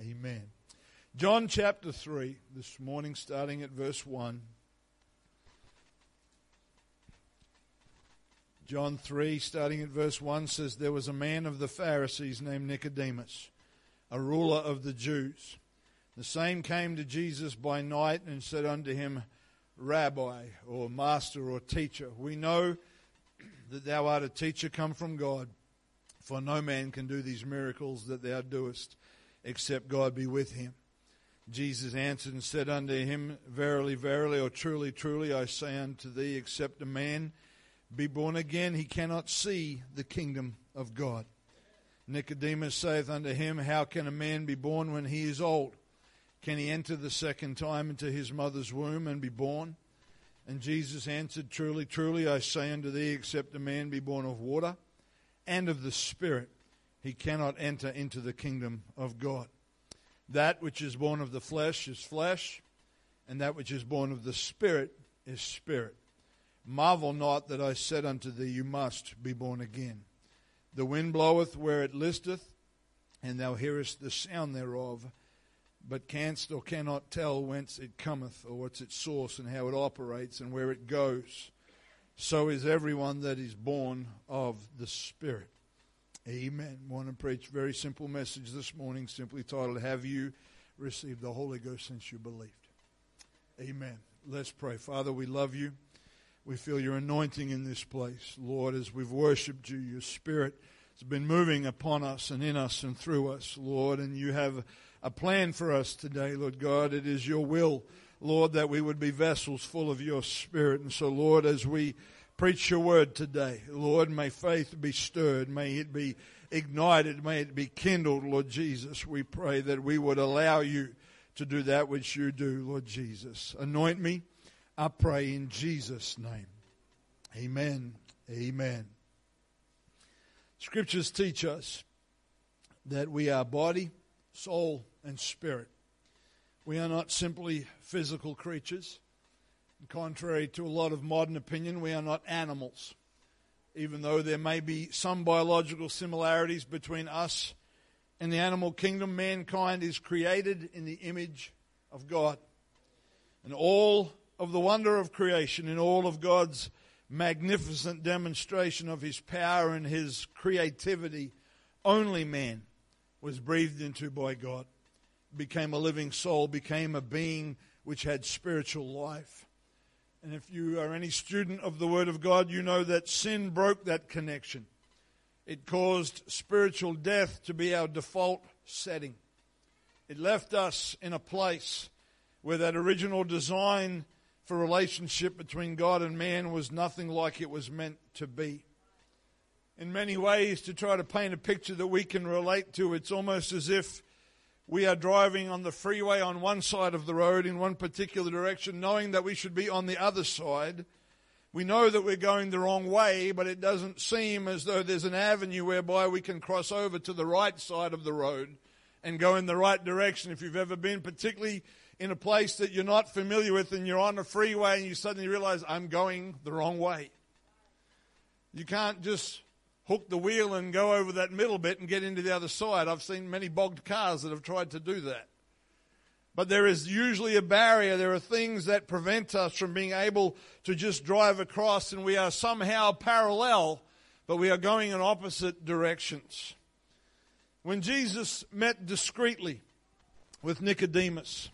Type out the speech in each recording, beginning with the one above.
Amen. John chapter 3, this morning, starting at verse 1. John 3, starting at verse 1, says, There was a man of the Pharisees named Nicodemus, a ruler of the Jews. The same came to Jesus by night and said unto him, Rabbi, or master, or teacher, we know that thou art a teacher come from God, for no man can do these miracles that thou doest, except God be with him. Jesus answered and said unto him, Verily, verily, or truly, truly, I say unto thee, except a man be born again, he cannot see the kingdom of God. Nicodemus saith unto him, How can a man be born when he is old? Can he enter the second time into his mother's womb and be born? And Jesus answered, Truly, truly, I say unto thee, except a man be born of water and of the Spirit, he cannot enter into the kingdom of God. That which is born of the flesh is flesh, and that which is born of the Spirit is spirit. Marvel not that I said unto thee, You must be born again. The wind bloweth where it listeth, and thou hearest the sound thereof, but canst or cannot tell whence it cometh, or what's its source, and how it operates, and where it goes. So is everyone that is born of the Spirit. Amen. Want to preach a very simple message this morning, simply titled, Have You Received the Holy Ghost Since You Believed? Amen. Let's pray. Father, we love you. We feel your anointing in this place. Lord, as we've worshiped you, your spirit has been moving upon us and in us and through us, Lord, and you have a plan for us today, Lord God. It is your will, Lord, that we would be vessels full of your spirit. And so, Lord, as we preach your word today, Lord, may faith be stirred. May it be ignited. May it be kindled, Lord Jesus. We pray that we would allow you to do that which you do, Lord Jesus. Anoint me I pray in Jesus' name. Amen. Amen. Scriptures teach us that we are body, soul, and spirit. We are not simply physical creatures. Contrary to a lot of modern opinion, we are not animals. Even though there may be some biological similarities between us and the animal kingdom, mankind is created in the image of God. And all of the wonder of creation, in all of God's magnificent demonstration of his power and his creativity, only man was breathed into by God, became a living soul, became a being which had spiritual life. And if you are any student of the Word of God, you know that sin broke that connection. It caused spiritual death to be our default setting. It left us in a place where that original design for relationship between God and man was nothing like it was meant to be. In many ways, to try to paint a picture that we can relate to, it's almost as if we are driving on the freeway on one side of the road in one particular direction, knowing that we should be on the other side. We know that we're going the wrong way, but it doesn't seem as though there's an avenue whereby we can cross over to the right side of the road and go in the right direction. If you've ever been, particularly in a place that you're not familiar with and you're on a freeway and you suddenly realize, I'm going the wrong way. You can't just hook the wheel and go over that middle bit and get into the other side. I've seen many bogged cars that have tried to do that. But there is usually a barrier. There are things that prevent us from being able to just drive across, and we are somehow parallel, but we are going in opposite directions. When Jesus met discreetly with Nicodemus,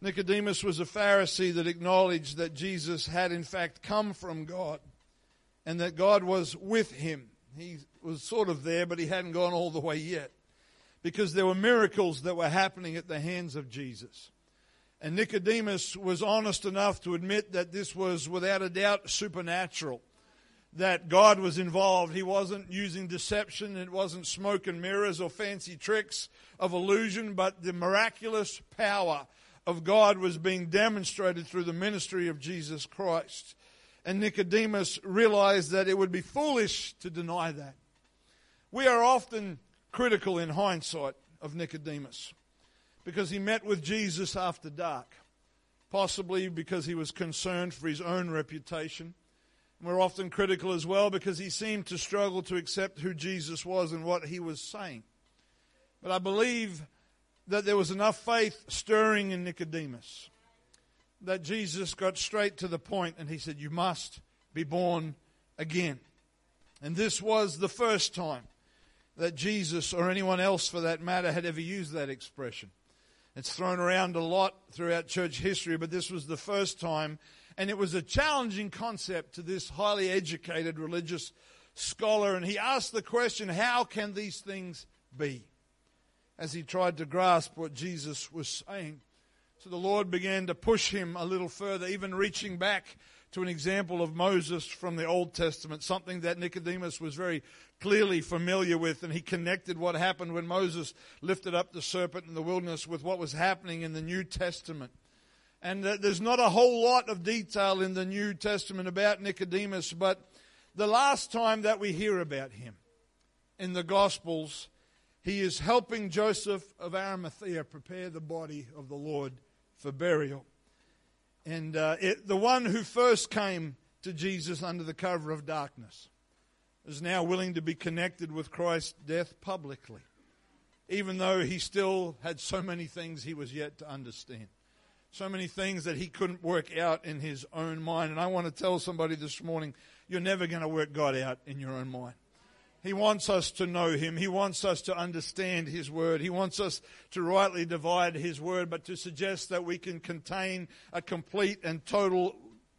Nicodemus was a Pharisee that acknowledged that Jesus had in fact come from God and that God was with him. He was sort of there, but he hadn't gone all the way yet because there were miracles that were happening at the hands of Jesus. And Nicodemus was honest enough to admit that this was without a doubt supernatural, that God was involved. He wasn't using deception, it wasn't smoke and mirrors or fancy tricks of illusion, but the miraculous power of God was being demonstrated through the ministry of Jesus Christ. And Nicodemus realized that it would be foolish to deny that. We are often critical in hindsight of Nicodemus because he met with Jesus after dark, possibly because he was concerned for his own reputation. We're often critical as well because he seemed to struggle to accept who Jesus was and what he was saying. But I believe that there was enough faith stirring in Nicodemus that Jesus got straight to the point and he said, You must be born again. And this was the first time that Jesus, or anyone else for that matter, had ever used that expression. It's thrown around a lot throughout church history, but this was the first time, and it was a challenging concept to this highly educated religious scholar. And he asked the question, How can these things be? As he tried to grasp what Jesus was saying. So the Lord began to push him a little further, even reaching back to an example of Moses from the Old Testament, something that Nicodemus was very clearly familiar with, and he connected what happened when Moses lifted up the serpent in the wilderness with what was happening in the New Testament. And there's not a whole lot of detail in the New Testament about Nicodemus, but the last time that we hear about him in the Gospels, he is helping Joseph of Arimathea prepare the body of the Lord for burial. And uh, it, the one who first came to Jesus under the cover of darkness is now willing to be connected with Christ's death publicly, even though he still had so many things he was yet to understand. So many things that he couldn't work out in his own mind. And I want to tell somebody this morning you're never going to work God out in your own mind. He wants us to know Him. He wants us to understand His Word. He wants us to rightly divide His Word, but to suggest that we can contain a complete and total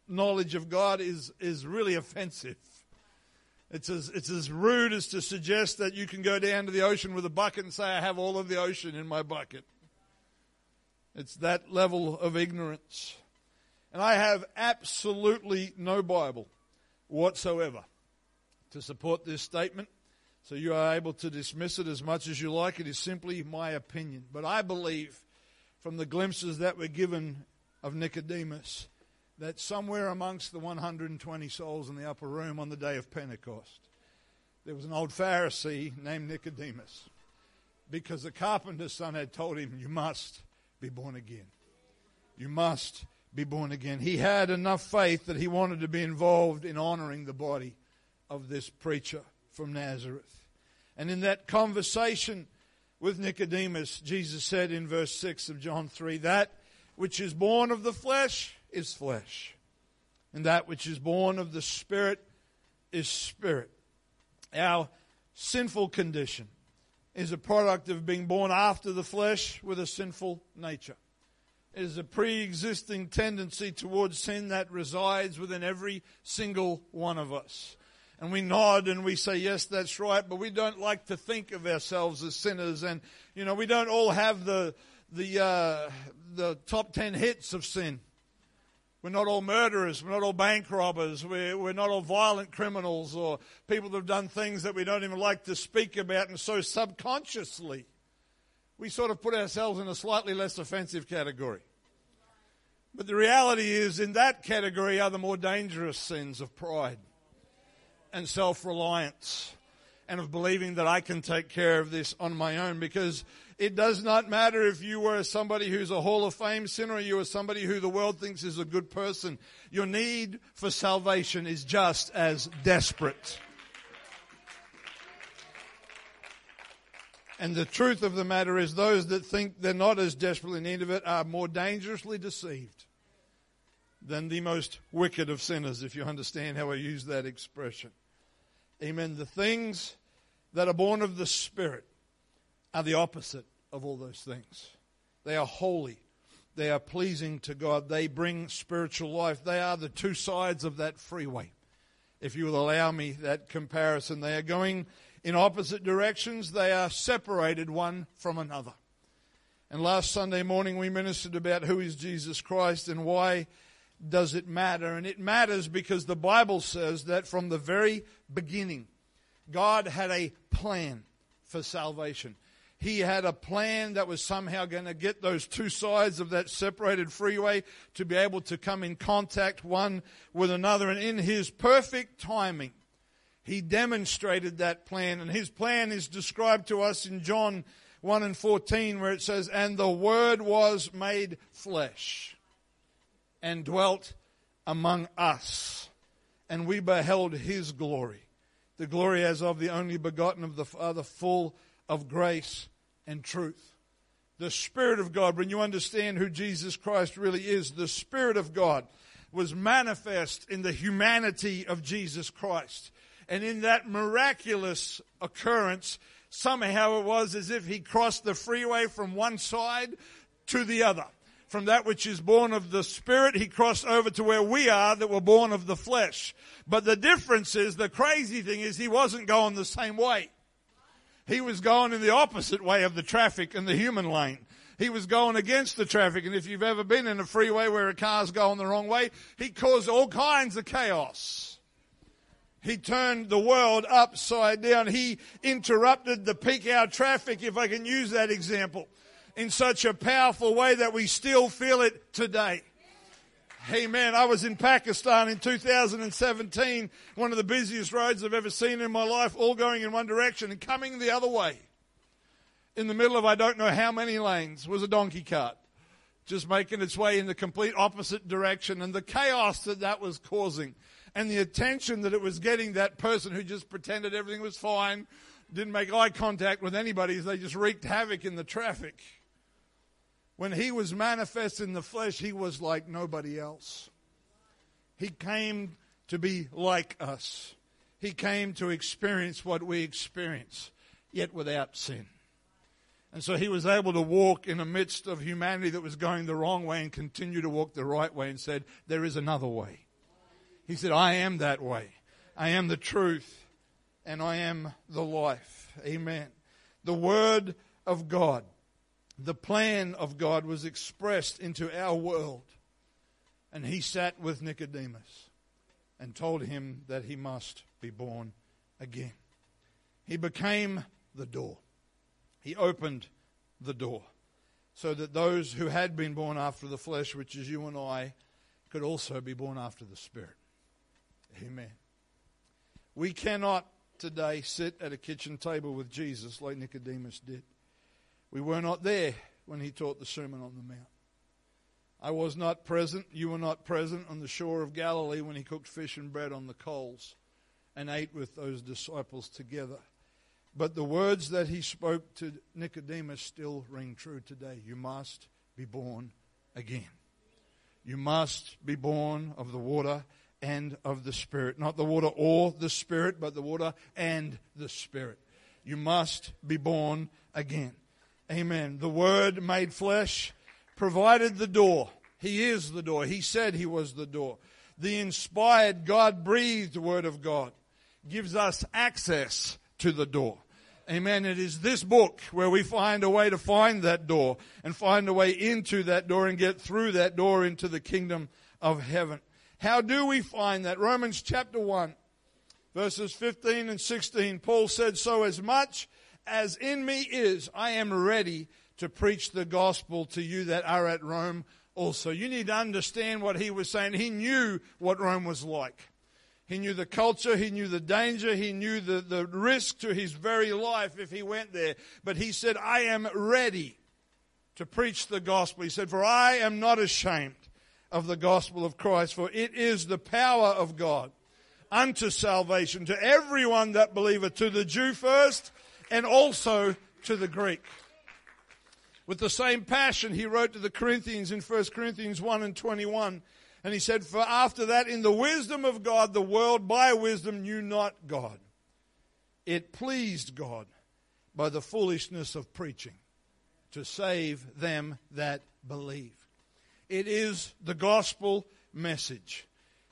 knowledge of God is, is really offensive. It's as, it's as rude as to suggest that you can go down to the ocean with a bucket and say, I have all of the ocean in my bucket. It's that level of ignorance. And I have absolutely no Bible whatsoever to support this statement. So you are able to dismiss it as much as you like. It is simply my opinion. But I believe from the glimpses that were given of Nicodemus that somewhere amongst the 120 souls in the upper room on the day of Pentecost, there was an old Pharisee named Nicodemus because the carpenter's son had told him, You must be born again. You must be born again. He had enough faith that he wanted to be involved in honoring the body of this preacher from Nazareth. And in that conversation with Nicodemus, Jesus said in verse 6 of John 3 that which is born of the flesh is flesh, and that which is born of the Spirit is spirit. Our sinful condition is a product of being born after the flesh with a sinful nature. It is a pre existing tendency towards sin that resides within every single one of us and we nod and we say, yes, that's right, but we don't like to think of ourselves as sinners. And, you know, we don't all have the, the, uh, the top 10 hits of sin. We're not all murderers. We're not all bank robbers. We're, we're not all violent criminals or people that have done things that we don't even like to speak about. And so subconsciously, we sort of put ourselves in a slightly less offensive category. But the reality is, in that category are the more dangerous sins of pride and self reliance and of believing that I can take care of this on my own because it does not matter if you were somebody who's a Hall of Fame sinner or you are somebody who the world thinks is a good person. Your need for salvation is just as desperate. And the truth of the matter is, those that think they're not as desperately in need of it are more dangerously deceived than the most wicked of sinners, if you understand how I use that expression. Amen. The things that are born of the Spirit are the opposite of all those things. They are holy. They are pleasing to God. They bring spiritual life. They are the two sides of that freeway. If you will allow me that comparison, they are going in opposite directions. They are separated one from another. And last Sunday morning we ministered about who is Jesus Christ and why does it matter? And it matters because the Bible says that from the very beginning, God had a plan for salvation. He had a plan that was somehow going to get those two sides of that separated freeway to be able to come in contact one with another. And in His perfect timing, He demonstrated that plan. And His plan is described to us in John 1 and 14, where it says, And the Word was made flesh and dwelt among us, and we beheld his glory, the glory as of the only begotten of the Father, full of grace and truth. The Spirit of God, when you understand who Jesus Christ really is, the Spirit of God was manifest in the humanity of Jesus Christ. And in that miraculous occurrence, somehow it was as if he crossed the freeway from one side to the other. From that which is born of the Spirit, he crossed over to where we are that were born of the flesh. But the difference is, the crazy thing is, he wasn't going the same way. He was going in the opposite way of the traffic in the human lane. He was going against the traffic. And if you've ever been in a freeway where a car's going the wrong way, he caused all kinds of chaos. He turned the world upside down. He interrupted the peak hour traffic, if I can use that example, in such a powerful way that we still feel it today. Amen. I was in Pakistan in 2017, one of the busiest roads I've ever seen in my life, all going in one direction and coming the other way. In the middle of I don't know how many lanes was a donkey cart, just making its way in the complete opposite direction, and the chaos that that was causing and the attention that it was getting that person who just pretended everything was fine, didn't make eye contact with anybody, they just wreaked havoc in the traffic. When he was manifest in the flesh, he was like nobody else. He came to be like us. He came to experience what we experience, yet without sin. And so he was able to walk in the midst of humanity that was going the wrong way and continue to walk the right way and said, There is another way. He said, I am that way. I am the truth and I am the life. Amen. The Word of God, the plan of God was expressed into our world. And he sat with Nicodemus and told him that he must be born again. He became the door. He opened the door so that those who had been born after the flesh, which is you and I, could also be born after the Spirit. Amen. We cannot today sit at a kitchen table with Jesus like Nicodemus did. We were not there when he taught the Sermon on the Mount. I was not present, you were not present on the shore of Galilee when he cooked fish and bread on the coals and ate with those disciples together. But the words that he spoke to Nicodemus still ring true today. You must be born again. You must be born of the water and of the Spirit. Not the water or the Spirit, but the water and the Spirit. You must be born again. Amen. The Word made flesh provided the door. He is the door. He said He was the door. The inspired, God breathed Word of God gives us access to the door. Amen. It is this book where we find a way to find that door and find a way into that door and get through that door into the kingdom of heaven. How do we find that? Romans chapter 1, verses 15 and 16. Paul said, So as much as in me is, I am ready to preach the gospel to you that are at Rome also. You need to understand what he was saying. He knew what Rome was like. He knew the culture, he knew the danger, he knew the, the risk to his very life if he went there. But he said, I am ready to preach the gospel. He said, For I am not ashamed of the gospel of Christ, for it is the power of God unto salvation to everyone that believeth, to the Jew first, and also to the Greek. With the same passion, he wrote to the Corinthians in 1 Corinthians 1 and 21. And he said, For after that, in the wisdom of God, the world by wisdom knew not God. It pleased God by the foolishness of preaching to save them that believe. It is the gospel message.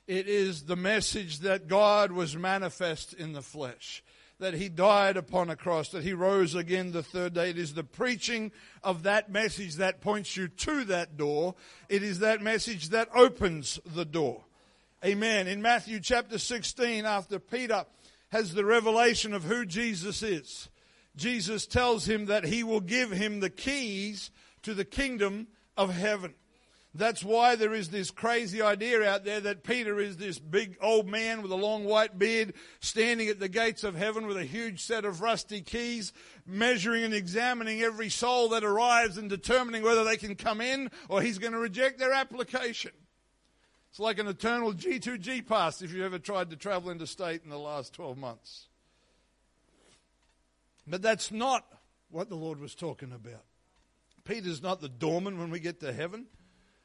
It is the message that God was manifest in the flesh, that He died upon a cross, that He rose again the third day. It is the preaching of that message that points you to that door. It is that message that opens the door. Amen. In Matthew chapter 16, after Peter has the revelation of who Jesus is, Jesus tells him that He will give him the keys to the kingdom of heaven. That's why there is this crazy idea out there that Peter is this big old man with a long white beard standing at the gates of heaven with a huge set of rusty keys, measuring and examining every soul that arrives and determining whether they can come in or he's going to reject their application. It's like an eternal G2G pass if you've ever tried to travel interstate in the last 12 months. But that's not what the Lord was talking about. Peter's not the doorman when we get to heaven.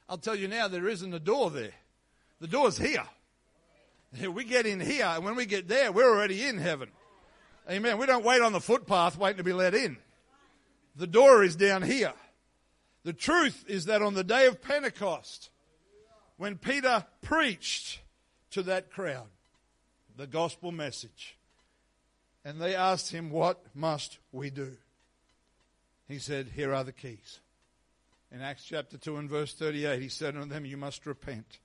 I'll tell you now, there isn't a door there. The door's here. We get in here, and when we get there, we're already in heaven. Amen. We don't wait on the footpath waiting to be let in. The door is down here. The truth is that on the day of Pentecost, when Peter preached to that crowd the gospel message, and they asked him, What must we do? He said, Here are the keys. In Acts chapter 2 and verse 38, he said unto them, You must repent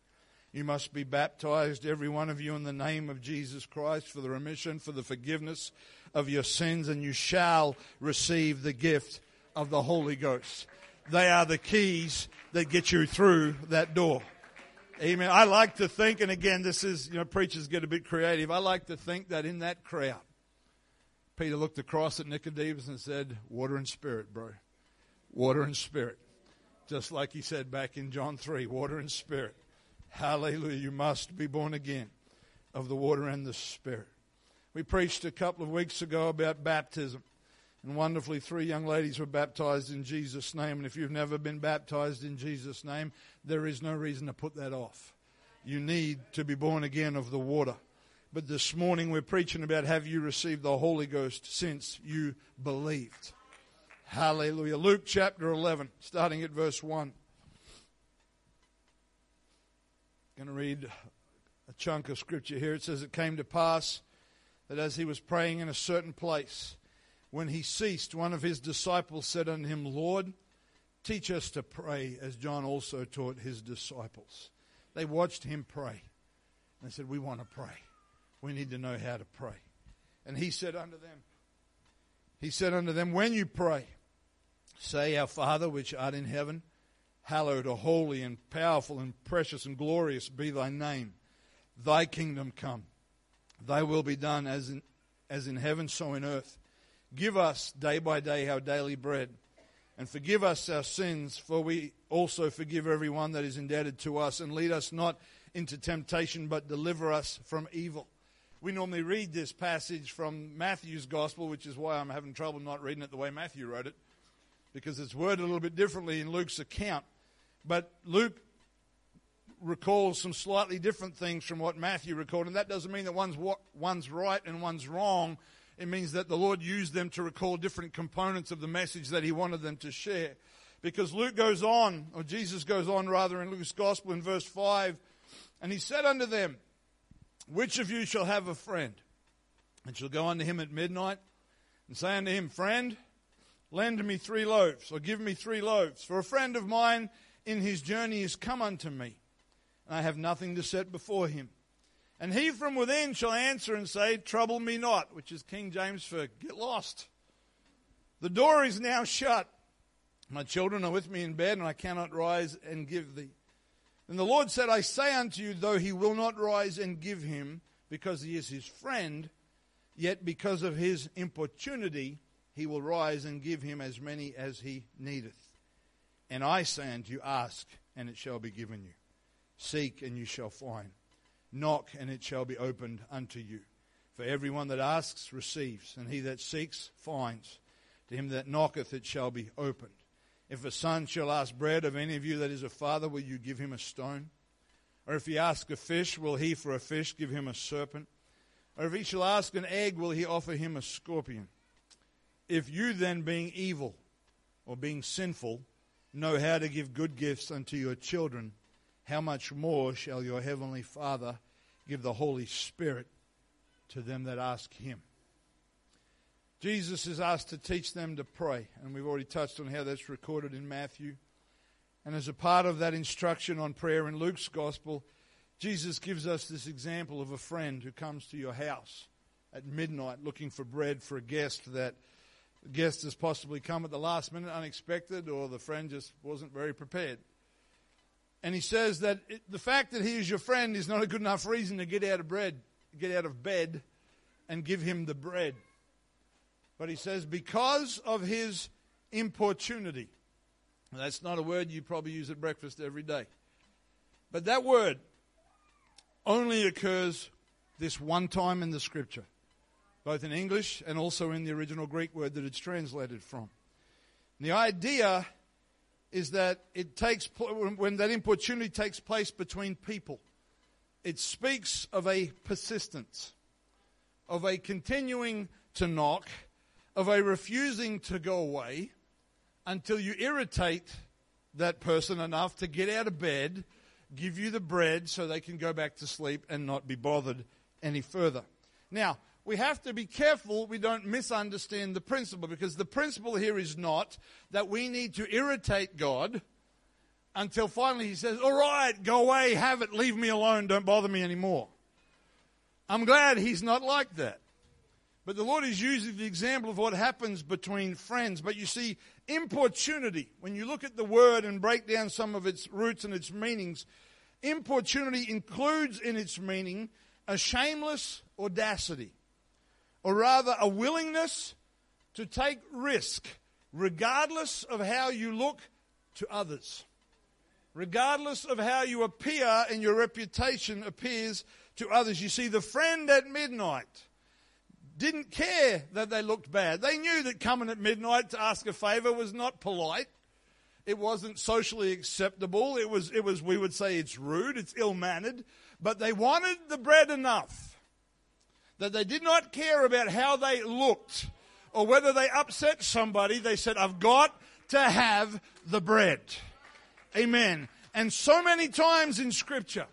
you must be baptized, every one of you, in the name of Jesus Christ for the remission, for the forgiveness of your sins, and you shall receive the gift of the Holy Ghost. They are the keys that get you through that door. Amen. I like to think, and again, this is, you know, preachers get a bit creative. I like to think that in that crowd, Peter looked across at Nicodemus and said, Water and spirit, bro. Water and spirit. Just like he said back in John 3, water and spirit. Hallelujah. You must be born again of the water and the Spirit. We preached a couple of weeks ago about baptism. And wonderfully, three young ladies were baptized in Jesus' name. And if you've never been baptized in Jesus' name, there is no reason to put that off. You need to be born again of the water. But this morning we're preaching about have you received the Holy Ghost since you believed? Hallelujah. Luke chapter 11, starting at verse 1. I'm going to read a chunk of scripture here. It says, It came to pass that as he was praying in a certain place, when he ceased, one of his disciples said unto him, Lord, teach us to pray as John also taught his disciples. They watched him pray. They said, We want to pray. We need to know how to pray. And he said unto them, He said unto them, When you pray, say, Our Father which art in heaven, Hallowed or holy and powerful and precious and glorious be thy name. Thy kingdom come. Thy will be done as in, as in heaven, so in earth. Give us day by day our daily bread. And forgive us our sins, for we also forgive everyone that is indebted to us. And lead us not into temptation, but deliver us from evil. We normally read this passage from Matthew's Gospel, which is why I'm having trouble not reading it the way Matthew wrote it, because it's worded a little bit differently in Luke's account. But Luke recalls some slightly different things from what Matthew recorded. And that doesn't mean that one's, one's right and one's wrong. It means that the Lord used them to recall different components of the message that he wanted them to share. Because Luke goes on, or Jesus goes on rather in Luke's Gospel in verse 5, and he said unto them, Which of you shall have a friend? And shall go unto him at midnight and say unto him, Friend, lend me three loaves, or give me three loaves. For a friend of mine in his journey is come unto me, and I have nothing to set before him. And he from within shall answer and say, Trouble me not, which is King James for get lost. The door is now shut. My children are with me in bed, and I cannot rise and give thee. And the Lord said, I say unto you, though he will not rise and give him, because he is his friend, yet because of his importunity, he will rise and give him as many as he needeth. And I say unto you, ask, and it shall be given you. Seek, and you shall find. Knock, and it shall be opened unto you. For everyone that asks receives, and he that seeks finds. To him that knocketh it shall be opened. If a son shall ask bread of any of you that is a father, will you give him a stone? Or if he ask a fish, will he for a fish give him a serpent? Or if he shall ask an egg, will he offer him a scorpion? If you then, being evil or being sinful, know how to give good gifts unto your children, how much more shall your heavenly Father give the Holy Spirit to them that ask him? Jesus is asked to teach them to pray, and we've already touched on how that's recorded in Matthew. And as a part of that instruction on prayer in Luke's gospel, Jesus gives us this example of a friend who comes to your house at midnight looking for bread for a guest that the guest has possibly come at the last minute, unexpected, or the friend just wasn't very prepared. And he says that it, the fact that he is your friend is not a good enough reason to get out of bread, get out of bed, and give him the bread. But he says because of his importunity. That's not a word you probably use at breakfast every day. But that word only occurs this one time in the scripture both in English and also in the original Greek word that it's translated from. And the idea is that it takes when that importunity takes place between people, it speaks of a persistence, of a continuing to knock, of a refusing to go away until you irritate that person enough to get out of bed, give you the bread so they can go back to sleep and not be bothered any further. Now, we have to be careful we don't misunderstand the principle because the principle here is not that we need to irritate God until finally He says, All right, go away, have it, leave me alone, don't bother me anymore. I'm glad He's not like that. But the Lord is using the example of what happens between friends. But you see, importunity, when you look at the word and break down some of its roots and its meanings, importunity includes in its meaning a shameless audacity, or rather a willingness to take risk, regardless of how you look to others, regardless of how you appear and your reputation appears to others. You see, the friend at midnight didn't care that they looked bad. They knew that coming at midnight to ask a favor was not polite. It wasn't socially acceptable. It was, it was, we would say it's rude, it's ill mannered. But they wanted the bread enough that they did not care about how they looked or whether they upset somebody. They said, I've got to have the bread. Amen. And so many times in Scripture,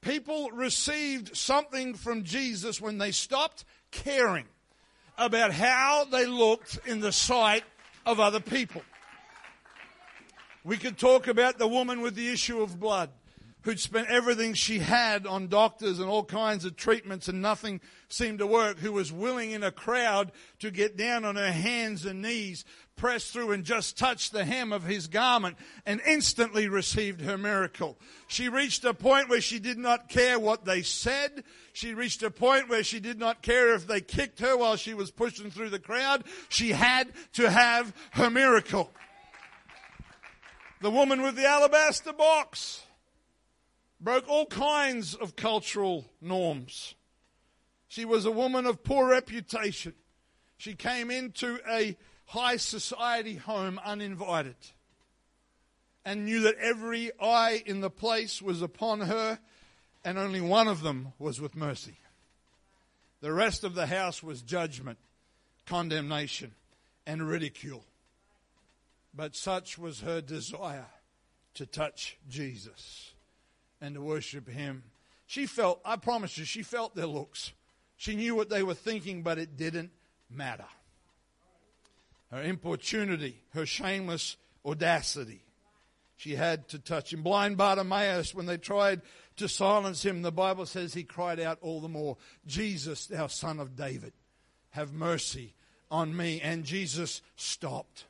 people received something from Jesus when they stopped caring about how they looked in the sight of other people. We could talk about the woman with the issue of blood who'd spent everything she had on doctors and all kinds of treatments and nothing seemed to work, who was willing in a crowd to get down on her hands and knees, press through and just touch the hem of his garment and instantly received her miracle. She reached a point where she did not care what they said. She reached a point where she did not care if they kicked her while she was pushing through the crowd. She had to have her miracle. The woman with the alabaster box broke all kinds of cultural norms. She was a woman of poor reputation. She came into a high society home uninvited and knew that every eye in the place was upon her, and only one of them was with mercy. The rest of the house was judgment, condemnation, and ridicule. But such was her desire to touch Jesus and to worship Him. She felt, I promise you, she felt their looks. She knew what they were thinking, but it didn't matter. Her importunity, her shameless audacity. She had to touch him. Blind Bartimaeus, when they tried to silence him, the Bible says he cried out all the more, Jesus, thou son of David, have mercy on me. And Jesus stopped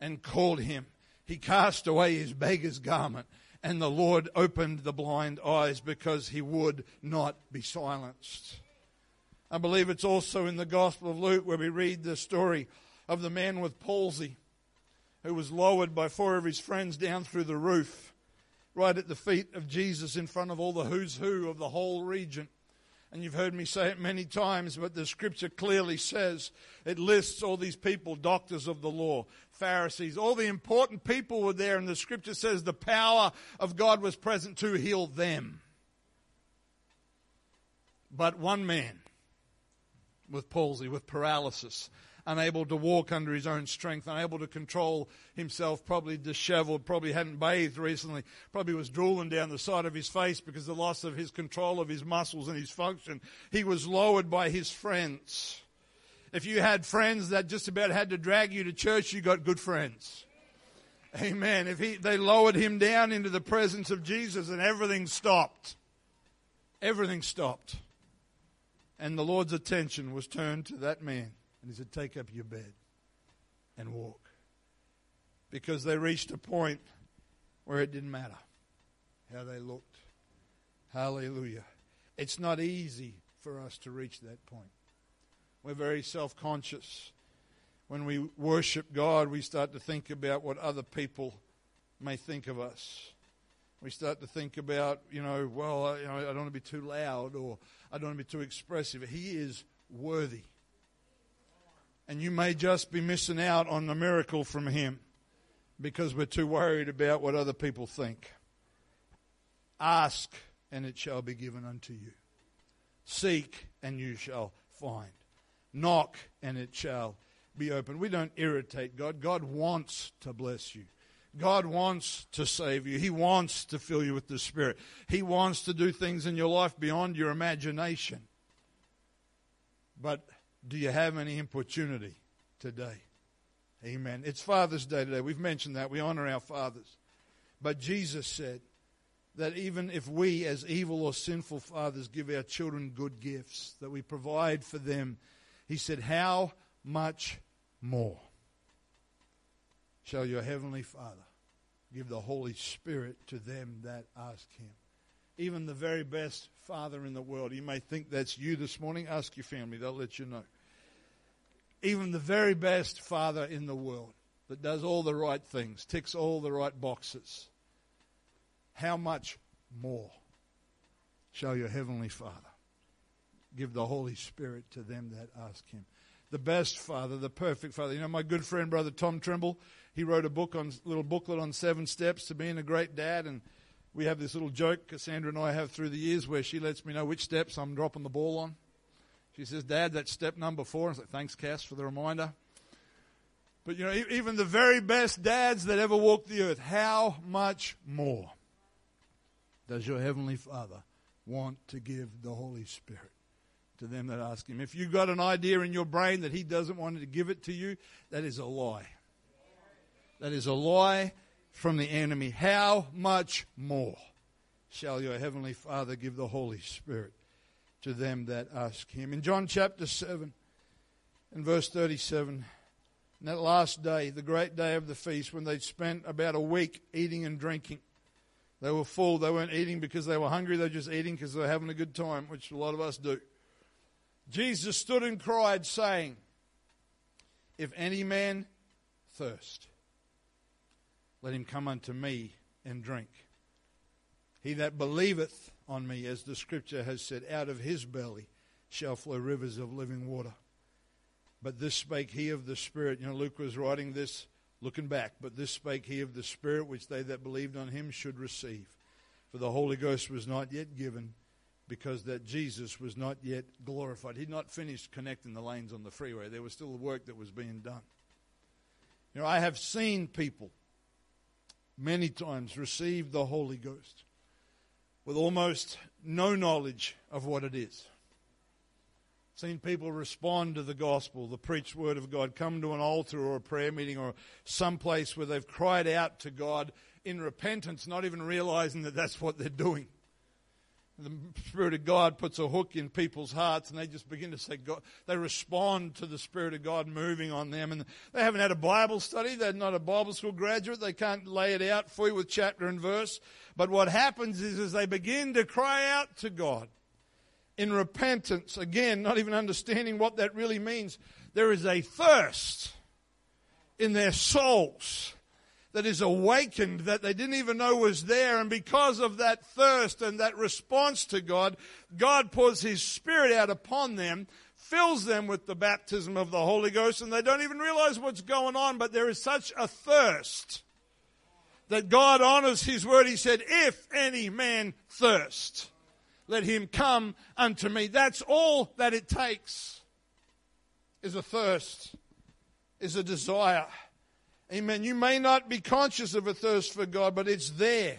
and called him. He cast away his beggar's garment and the Lord opened the blind eyes because he would not be silenced. I believe it's also in the Gospel of Luke where we read the story of the man with palsy who was lowered by four of his friends down through the roof, right at the feet of Jesus in front of all the who's who of the whole region. And you've heard me say it many times, but the scripture clearly says it lists all these people, doctors of the law, Pharisees, all the important people were there, and the scripture says the power of God was present to heal them. But one man with palsy, with paralysis, unable to walk under his own strength, unable to control himself, probably disheveled, probably hadn't bathed recently, probably was drooling down the side of his face because of the loss of his control of his muscles and his function. He was lowered by his friends. If you had friends that just about had to drag you to church, you got good friends. Amen. If he, they lowered him down into the presence of Jesus and everything stopped. Everything stopped. And the Lord's attention was turned to that man. And he said, Take up your bed and walk. Because they reached a point where it didn't matter how they looked. Hallelujah. It's not easy for us to reach that point. We're very self conscious. When we worship God, we start to think about what other people may think of us. We start to think about, you know, well, you know, I don't want to be too loud or I don't want to be too expressive. He is worthy and you may just be missing out on the miracle from Him because we're too worried about what other people think. Ask, and it shall be given unto you. Seek, and you shall find. Knock, and it shall be open. We don't irritate God. God wants to bless you. God wants to save you. He wants to fill you with the Spirit. He wants to do things in your life beyond your imagination. But do you have any importunity today? Amen. It's Father's Day today. We've mentioned that. We honor our fathers. But Jesus said that even if we, as evil or sinful fathers, give our children good gifts, that we provide for them, He said, How much more shall your heavenly Father give the Holy Spirit to them that ask Him? Even the very best father in the world. You may think that's you this morning. Ask your family, they'll let you know even the very best father in the world that does all the right things, ticks all the right boxes, how much more shall your heavenly Father give the Holy Spirit to them that ask him? The best father, the perfect father. You know, my good friend, brother Tom Trimble, he wrote a book on little booklet on seven steps to being a great dad, and we have this little joke Cassandra and I have through the years where she lets me know which steps I'm dropping the ball on. She says, Dad, that's step number four. I was like, thanks, Cass, for the reminder. But you know, even the very best dads that ever walked the earth, how much more does your Heavenly Father want to give the Holy Spirit to them that ask Him? If you've got an idea in your brain that He doesn't want to give it to you, that is a lie. That is a lie from the enemy. How much more shall your Heavenly Father give the Holy Spirit to them that ask him. In John chapter 7 and verse 37, in that last day, the great day of the feast, when they'd spent about a week eating and drinking, they were full. They weren't eating because they were hungry, they were just eating because they were having a good time, which a lot of us do. Jesus stood and cried, saying, If any man thirst, let him come unto me and drink. He that believeth on me, as the scripture has said, out of his belly shall flow rivers of living water. But this spake he of the Spirit. You know, Luke was writing this looking back. But this spake he of the Spirit, which they that believed on him should receive. For the Holy Ghost was not yet given, because that Jesus was not yet glorified. He'd not finished connecting the lanes on the freeway. There was still work that was being done. You know, I have seen people many times receive the Holy Ghost with almost no knowledge of what it is. Seen people respond to the gospel, the preached word of God, come to an altar or a prayer meeting or some place where they've cried out to God in repentance, not even realizing that that's what they're doing the Spirit of God puts a hook in people's hearts and they just begin to say, God, they respond to the Spirit of God moving on them. And they haven't had a Bible study. They're not a Bible school graduate. They can't lay it out for you with chapter and verse. But what happens is, as they begin to cry out to God in repentance, again, not even understanding what that really means, there is a thirst in their souls that is awakened that they didn't even know was there. And because of that thirst and that response to God, God pours His Spirit out upon them, fills them with the baptism of the Holy Ghost, and they don't even realize what's going on, but there is such a thirst that God honors His word. He said, If any man thirst, let him come unto me. That's all that it takes is a thirst, is a desire. Amen. You may not be conscious of a thirst for God, but it's there.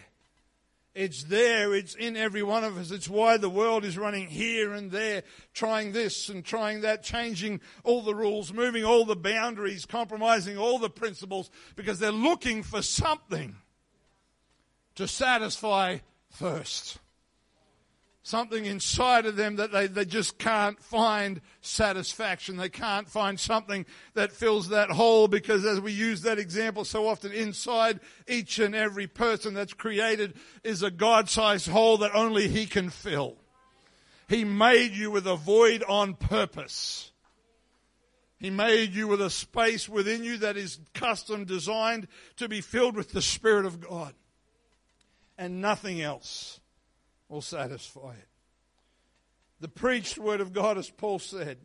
It's there. It's in every one of us. It's why the world is running here and there, trying this and trying that, changing all the rules, moving all the boundaries, compromising all the principles, because they're looking for something to satisfy thirst something inside of them that they, they just can't find satisfaction. They can't find something that fills that hole because as we use that example so often, inside each and every person that's created is a God-sized hole that only He can fill. He made you with a void on purpose. He made you with a space within you that is custom designed to be filled with the Spirit of God. And nothing else will satisfy it. The preached word of God, as Paul said,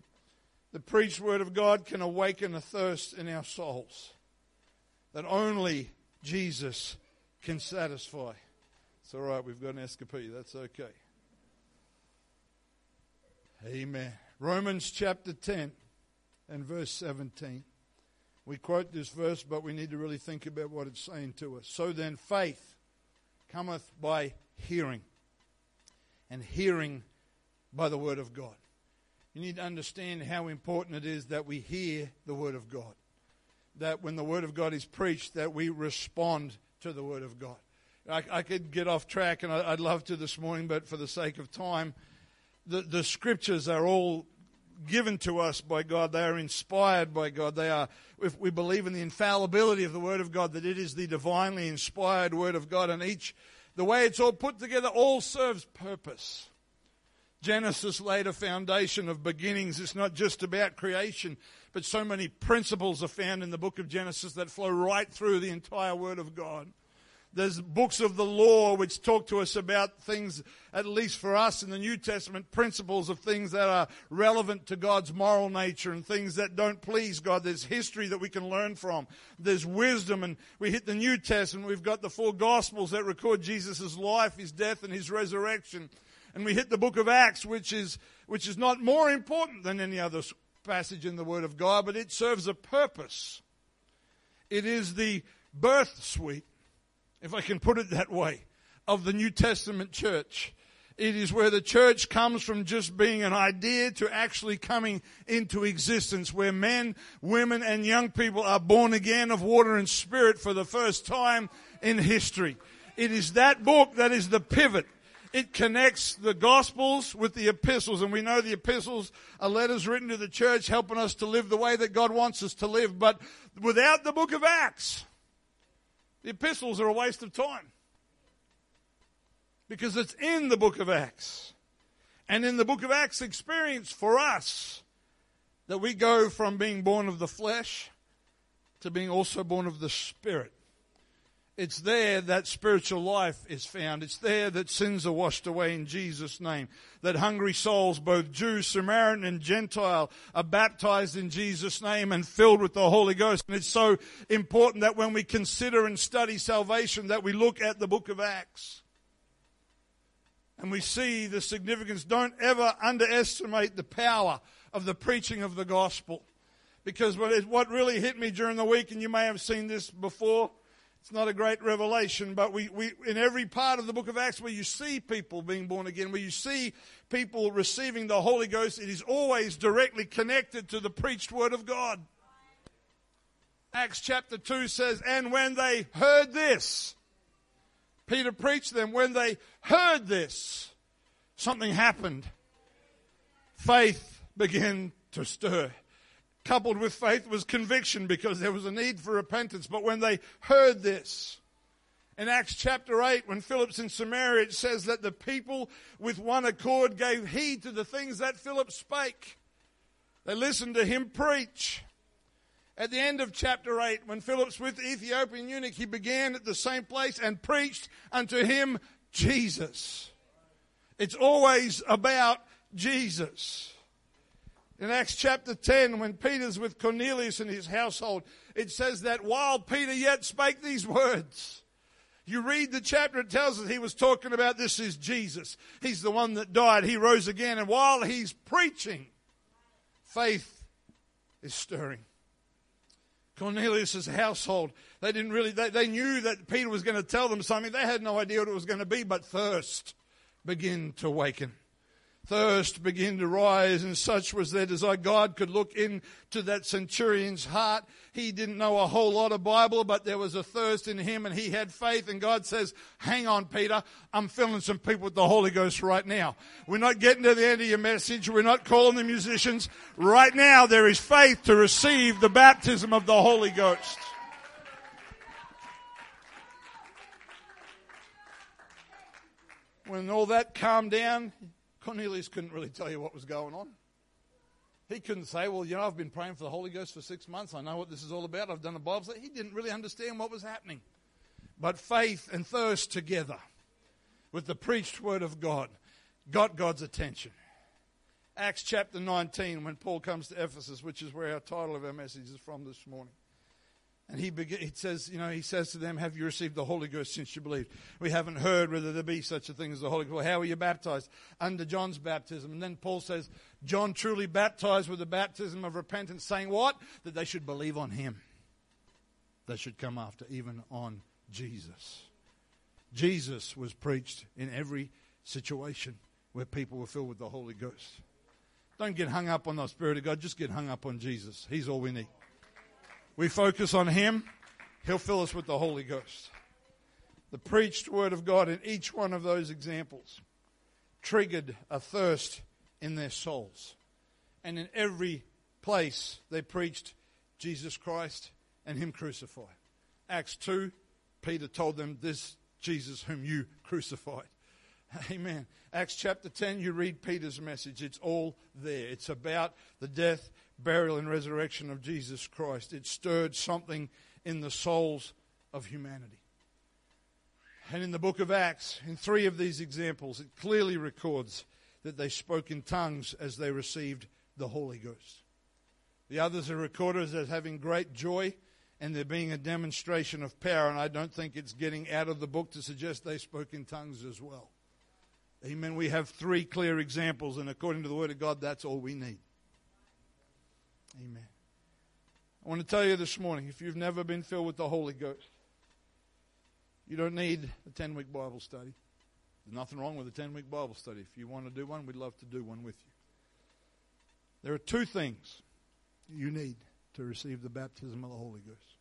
the preached word of God can awaken a thirst in our souls that only Jesus can satisfy. It's all right, we've got an escapee. That's okay. Amen. Romans chapter 10 and verse 17. We quote this verse, but we need to really think about what it's saying to us. So then, faith cometh by hearing, and hearing by the word of God. You need to understand how important it is that we hear the word of God. That when the word of God is preached, that we respond to the word of God. I, I could get off track, and I, I'd love to this morning, but for the sake of time, the, the scriptures are all given to us by God. They are inspired by God. They are, if we believe in the infallibility of the Word of God, that it is the divinely inspired Word of God, and each, the way it's all put together, all serves purpose. Genesis laid a foundation of beginnings. It's not just about creation, but so many principles are found in the book of Genesis that flow right through the entire Word of God. There's books of the law which talk to us about things, at least for us in the New Testament, principles of things that are relevant to God's moral nature and things that don't please God. There's history that we can learn from. There's wisdom and we hit the New Testament. We've got the four Gospels that record Jesus' life, His death and His resurrection. And we hit the book of Acts, which is, which is not more important than any other passage in the Word of God, but it serves a purpose. It is the birth suite if I can put it that way, of the New Testament church. It is where the church comes from just being an idea to actually coming into existence, where men, women, and young people are born again of water and spirit for the first time in history. It is that book that is the pivot. It connects the Gospels with the epistles, and we know the epistles are letters written to the church helping us to live the way that God wants us to live. But without the book of Acts, the epistles are a waste of time. Because it's in the book of Acts. And in the book of Acts experience for us that we go from being born of the flesh to being also born of the spirit. It's there that spiritual life is found. It's there that sins are washed away in Jesus' name. That hungry souls, both Jew, Samaritan, and Gentile, are baptized in Jesus' name and filled with the Holy Ghost. And it's so important that when we consider and study salvation, that we look at the book of Acts. And we see the significance. Don't ever underestimate the power of the preaching of the gospel. Because what really hit me during the week, and you may have seen this before, it's not a great revelation, but we, we, in every part of the book of Acts where you see people being born again, where you see people receiving the Holy Ghost, it is always directly connected to the preached word of God. Acts chapter 2 says, And when they heard this, Peter preached them, when they heard this, something happened. Faith began to stir coupled with faith was conviction because there was a need for repentance. But when they heard this, in Acts chapter 8, when Philip's in Samaria, it says that the people with one accord gave heed to the things that Philip spake. They listened to him preach. At the end of chapter 8, when Philip's with the Ethiopian eunuch, he began at the same place and preached unto him Jesus. It's always about Jesus. In Acts chapter 10, when Peter's with Cornelius and his household, it says that while Peter yet spake these words, you read the chapter, it tells us he was talking about this is Jesus. He's the one that died. He rose again. And while he's preaching, faith is stirring. Cornelius' household, they didn't really, they, they knew that Peter was going to tell them something. They had no idea what it was going to be, but thirst began to awaken thirst began to rise, and such was their desire. God could look into that centurion's heart. He didn't know a whole lot of Bible, but there was a thirst in him, and he had faith. And God says, Hang on, Peter. I'm filling some people with the Holy Ghost right now. We're not getting to the end of your message. We're not calling the musicians. Right now, there is faith to receive the baptism of the Holy Ghost. When all that calmed down, Cornelius couldn't really tell you what was going on. He couldn't say, Well, you know, I've been praying for the Holy Ghost for six months. I know what this is all about. I've done a Bible. He didn't really understand what was happening. But faith and thirst together with the preached word of God got God's attention. Acts chapter 19, when Paul comes to Ephesus, which is where our title of our message is from this morning. And he, he says, you know, he says to them, "Have you received the Holy Ghost since you believed?" We haven't heard whether there be such a thing as the Holy Ghost. How were you baptized? Under John's baptism. And then Paul says, John truly baptized with the baptism of repentance, saying what? That they should believe on him. They should come after, even on Jesus. Jesus was preached in every situation where people were filled with the Holy Ghost. Don't get hung up on the Spirit of God, just get hung up on Jesus. He's all we need. We focus on Him, He'll fill us with the Holy Ghost. The preached Word of God in each one of those examples triggered a thirst in their souls. And in every place they preached Jesus Christ and Him crucified. Acts 2, Peter told them, This Jesus whom you crucified. Amen. Acts chapter 10, you read Peter's message. It's all there. It's about the death, burial, and resurrection of Jesus Christ. It stirred something in the souls of humanity. And in the book of Acts, in three of these examples, it clearly records that they spoke in tongues as they received the Holy Ghost. The others are recorded as having great joy and there being a demonstration of power, and I don't think it's getting out of the book to suggest they spoke in tongues as well. Amen. We have three clear examples, and according to the Word of God, that's all we need. Amen. I want to tell you this morning if you've never been filled with the Holy Ghost, you don't need a 10 week Bible study. There's nothing wrong with a 10 week Bible study. If you want to do one, we'd love to do one with you. There are two things you need to receive the baptism of the Holy Ghost.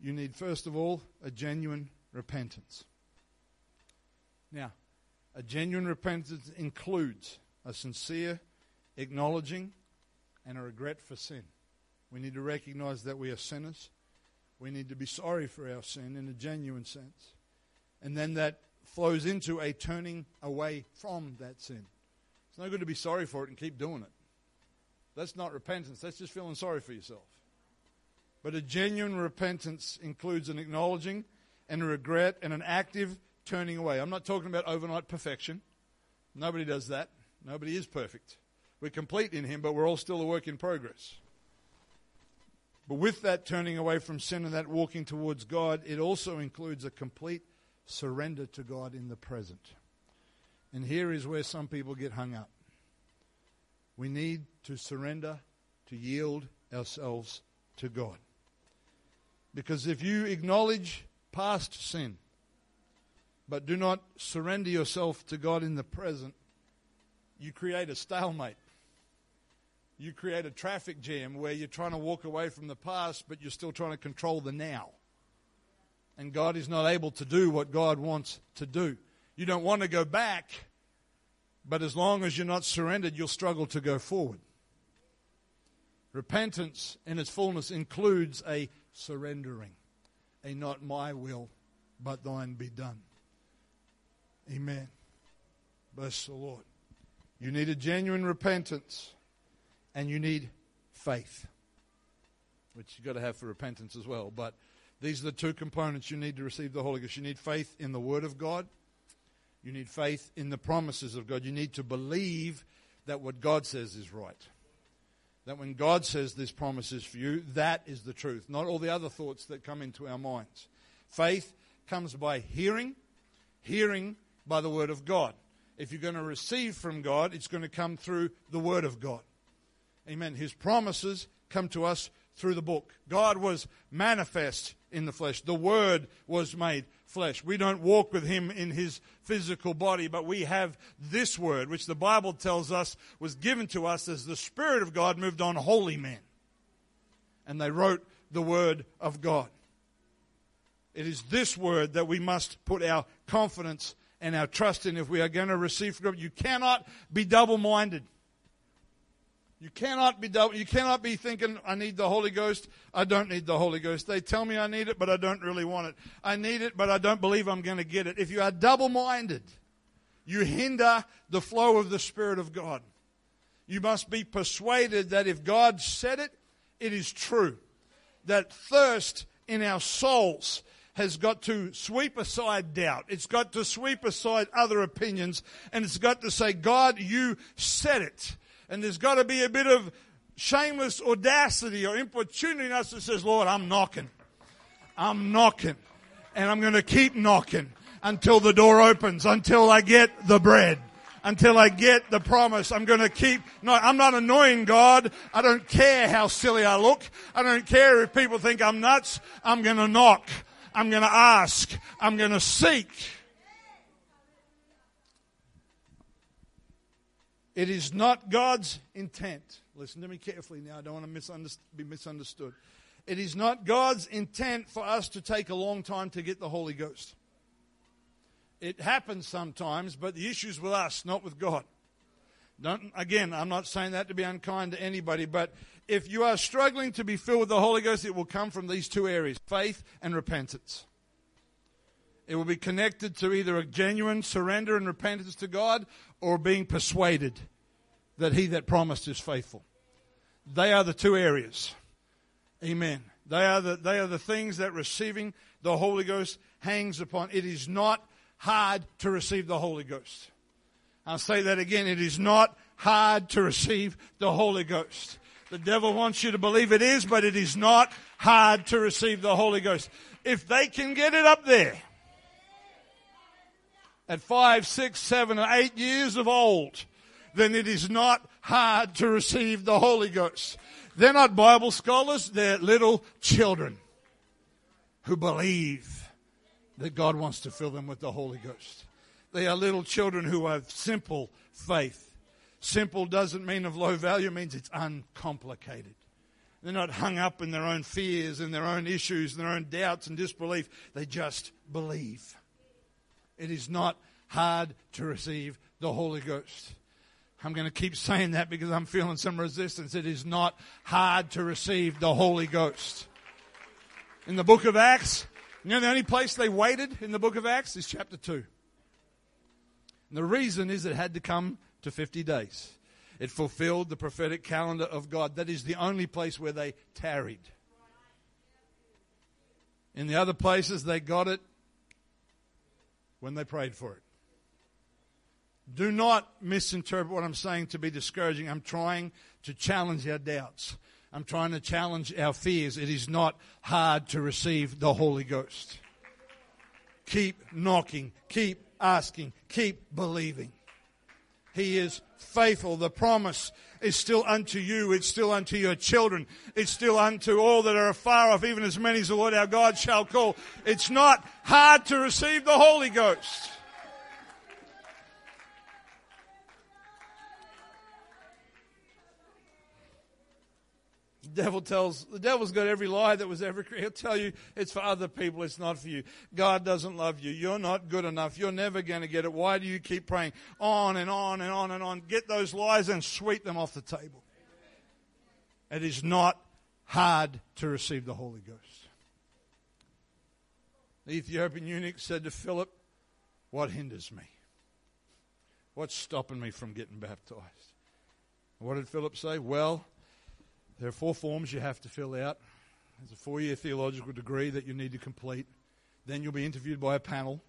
You need, first of all, a genuine repentance. Now, a genuine repentance includes a sincere acknowledging and a regret for sin. We need to recognize that we are sinners. We need to be sorry for our sin in a genuine sense. And then that flows into a turning away from that sin. It's no good to be sorry for it and keep doing it. That's not repentance. That's just feeling sorry for yourself. But a genuine repentance includes an acknowledging and a regret and an active turning away. I'm not talking about overnight perfection. Nobody does that. Nobody is perfect. We're complete in Him, but we're all still a work in progress. But with that turning away from sin and that walking towards God, it also includes a complete surrender to God in the present. And here is where some people get hung up. We need to surrender, to yield ourselves to God. Because if you acknowledge past sin, but do not surrender yourself to God in the present, you create a stalemate. You create a traffic jam where you're trying to walk away from the past, but you're still trying to control the now. And God is not able to do what God wants to do. You don't want to go back, but as long as you're not surrendered, you'll struggle to go forward. Repentance in its fullness includes a surrendering, a not my will, but thine be done. Amen. Bless the Lord. You need a genuine repentance and you need faith, which you've got to have for repentance as well. But these are the two components you need to receive the Holy Ghost. You need faith in the Word of God, you need faith in the promises of God. You need to believe that what God says is right. That when God says this promise is for you, that is the truth, not all the other thoughts that come into our minds. Faith comes by hearing, hearing by the Word of God. If you're going to receive from God, it's going to come through the Word of God. Amen. His promises come to us through the book. God was manifest in the flesh. The Word was made flesh. We don't walk with Him in His physical body, but we have this Word, which the Bible tells us was given to us as the Spirit of God moved on holy men. And they wrote the Word of God. It is this Word that we must put our confidence and our trust in if we are going to receive from God. You cannot be double minded. You cannot be double, you cannot be thinking I need the Holy Ghost. I don't need the Holy Ghost. They tell me I need it, but I don't really want it. I need it, but I don't believe I'm going to get it. If you are double-minded, you hinder the flow of the Spirit of God. You must be persuaded that if God said it, it is true. That thirst in our souls has got to sweep aside doubt. It's got to sweep aside other opinions. And it's got to say, God, you said it. And there's got to be a bit of shameless audacity or importunity in us that says, Lord, I'm knocking. I'm knocking. And I'm going to keep knocking until the door opens, until I get the bread, until I get the promise. I'm going to keep, no, I'm not annoying God. I don't care how silly I look. I don't care if people think I'm nuts. I'm going to knock. I'm going to ask. I'm going to seek. It is not God's intent. Listen to me carefully now. I don't want to be misunderstood. It is not God's intent for us to take a long time to get the Holy Ghost. It happens sometimes, but the issue's with us, not with God. Don't, again, I'm not saying that to be unkind to anybody, but if you are struggling to be filled with the Holy Ghost, it will come from these two areas faith and repentance. It will be connected to either a genuine surrender and repentance to God or being persuaded that He that promised is faithful. They are the two areas. Amen. They are the, they are the things that receiving the Holy Ghost hangs upon. It is not hard to receive the Holy Ghost. I'll say that again. It is not hard to receive the Holy Ghost. The devil wants you to believe it is, but it is not hard to receive the Holy Ghost. If they can get it up there at five, six, seven, or eight years of old, then it is not hard to receive the Holy Ghost. They're not Bible scholars, they're little children who believe that God wants to fill them with the Holy Ghost. They are little children who have simple faith. Simple doesn't mean of low value, it means it's uncomplicated. They're not hung up in their own fears and their own issues and their own doubts and disbelief. They just believe. It is not hard to receive the Holy Ghost. I'm going to keep saying that because I'm feeling some resistance. It is not hard to receive the Holy Ghost. In the book of Acts, you know the only place they waited in the book of Acts is chapter 2. And the reason is it had to come to 50 days. It fulfilled the prophetic calendar of God. That is the only place where they tarried. In the other places, they got it when they prayed for it. Do not misinterpret what I'm saying to be discouraging. I'm trying to challenge our doubts. I'm trying to challenge our fears. It is not hard to receive the Holy Ghost. Keep knocking, keep asking, keep believing. He is faithful. The promise is still unto you. It's still unto your children. It's still unto all that are afar off, even as many as the Lord our God shall call. It's not hard to receive the Holy Ghost. The devil tells, the devil's got every lie that was ever created. He'll tell you it's for other people, it's not for you. God doesn't love you. You're not good enough. You're never going to get it. Why do you keep praying? On and on and on and on. Get those lies and sweep them off the table. It is not hard to receive the Holy Ghost. The Ethiopian eunuch said to Philip, What hinders me? What's stopping me from getting baptized? What did Philip say? Well, there are four forms you have to fill out. There's a four year theological degree that you need to complete. Then you'll be interviewed by a panel,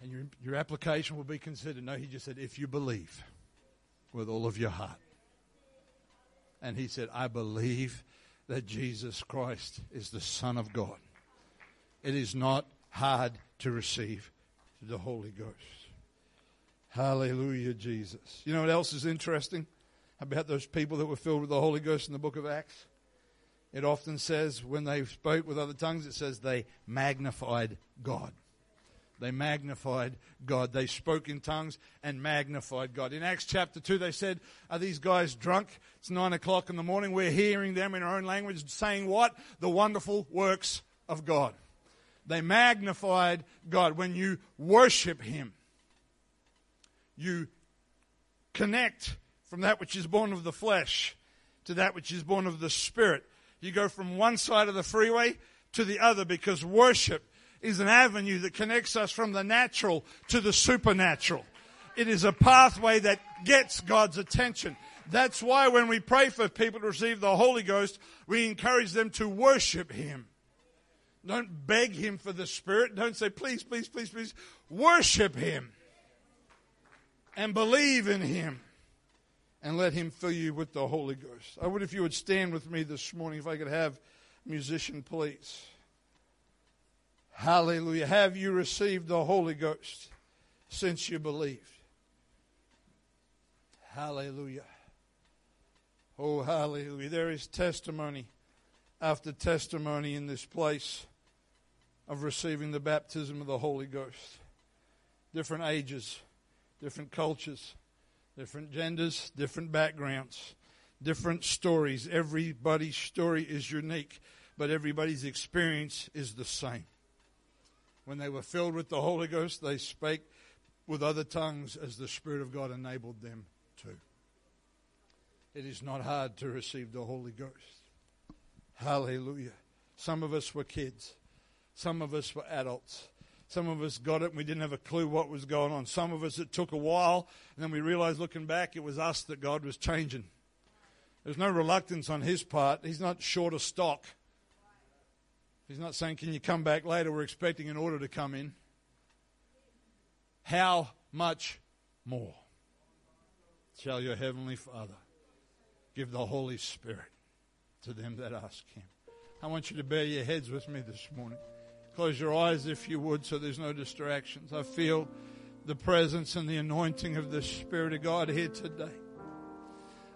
and your, your application will be considered. No, he just said, if you believe with all of your heart. And he said, I believe that Jesus Christ is the Son of God. It is not hard to receive the Holy Ghost. Hallelujah, Jesus. You know what else is interesting? About those people that were filled with the Holy Ghost in the book of Acts? It often says when they spoke with other tongues, it says they magnified God. They magnified God. They spoke in tongues and magnified God. In Acts chapter 2, they said, Are these guys drunk? It's 9 o'clock in the morning. We're hearing them in our own language saying what? The wonderful works of God. They magnified God. When you worship Him, you connect from that which is born of the flesh to that which is born of the spirit. You go from one side of the freeway to the other because worship is an avenue that connects us from the natural to the supernatural. It is a pathway that gets God's attention. That's why when we pray for people to receive the Holy Ghost, we encourage them to worship Him. Don't beg Him for the Spirit. Don't say, please, please, please, please. Worship Him and believe in Him and let Him fill you with the Holy Ghost. I would if you would stand with me this morning, if I could have musician, please. Hallelujah. Have you received the Holy Ghost since you believed? Hallelujah. Oh, hallelujah. There is testimony after testimony in this place of receiving the baptism of the Holy Ghost. Different ages, different cultures, different genders, different backgrounds, different stories. Everybody's story is unique, but everybody's experience is the same. When they were filled with the Holy Ghost, they spake with other tongues as the Spirit of God enabled them to. It is not hard to receive the Holy Ghost. Hallelujah. Some of us were kids. Some of us were adults. Some of us got it and we didn't have a clue what was going on. Some of us it took a while and then we realized looking back it was us that God was changing. There's no reluctance on his part. He's not short of stock. He's not saying, Can you come back later? We're expecting an order to come in. How much more shall your heavenly Father give the Holy Spirit to them that ask him? I want you to bear your heads with me this morning. Close your eyes if you would so there's no distractions. I feel the presence and the anointing of the Spirit of God here today.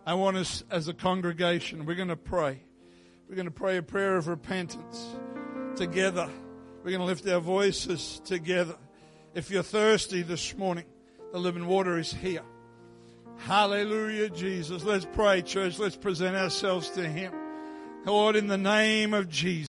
I want us as a congregation, we're going to pray. We're going to pray a prayer of repentance together. We're going to lift our voices together. If you're thirsty this morning, the living water is here. Hallelujah, Jesus. Let's pray, church. Let's present ourselves to Him. Lord, in the name of Jesus.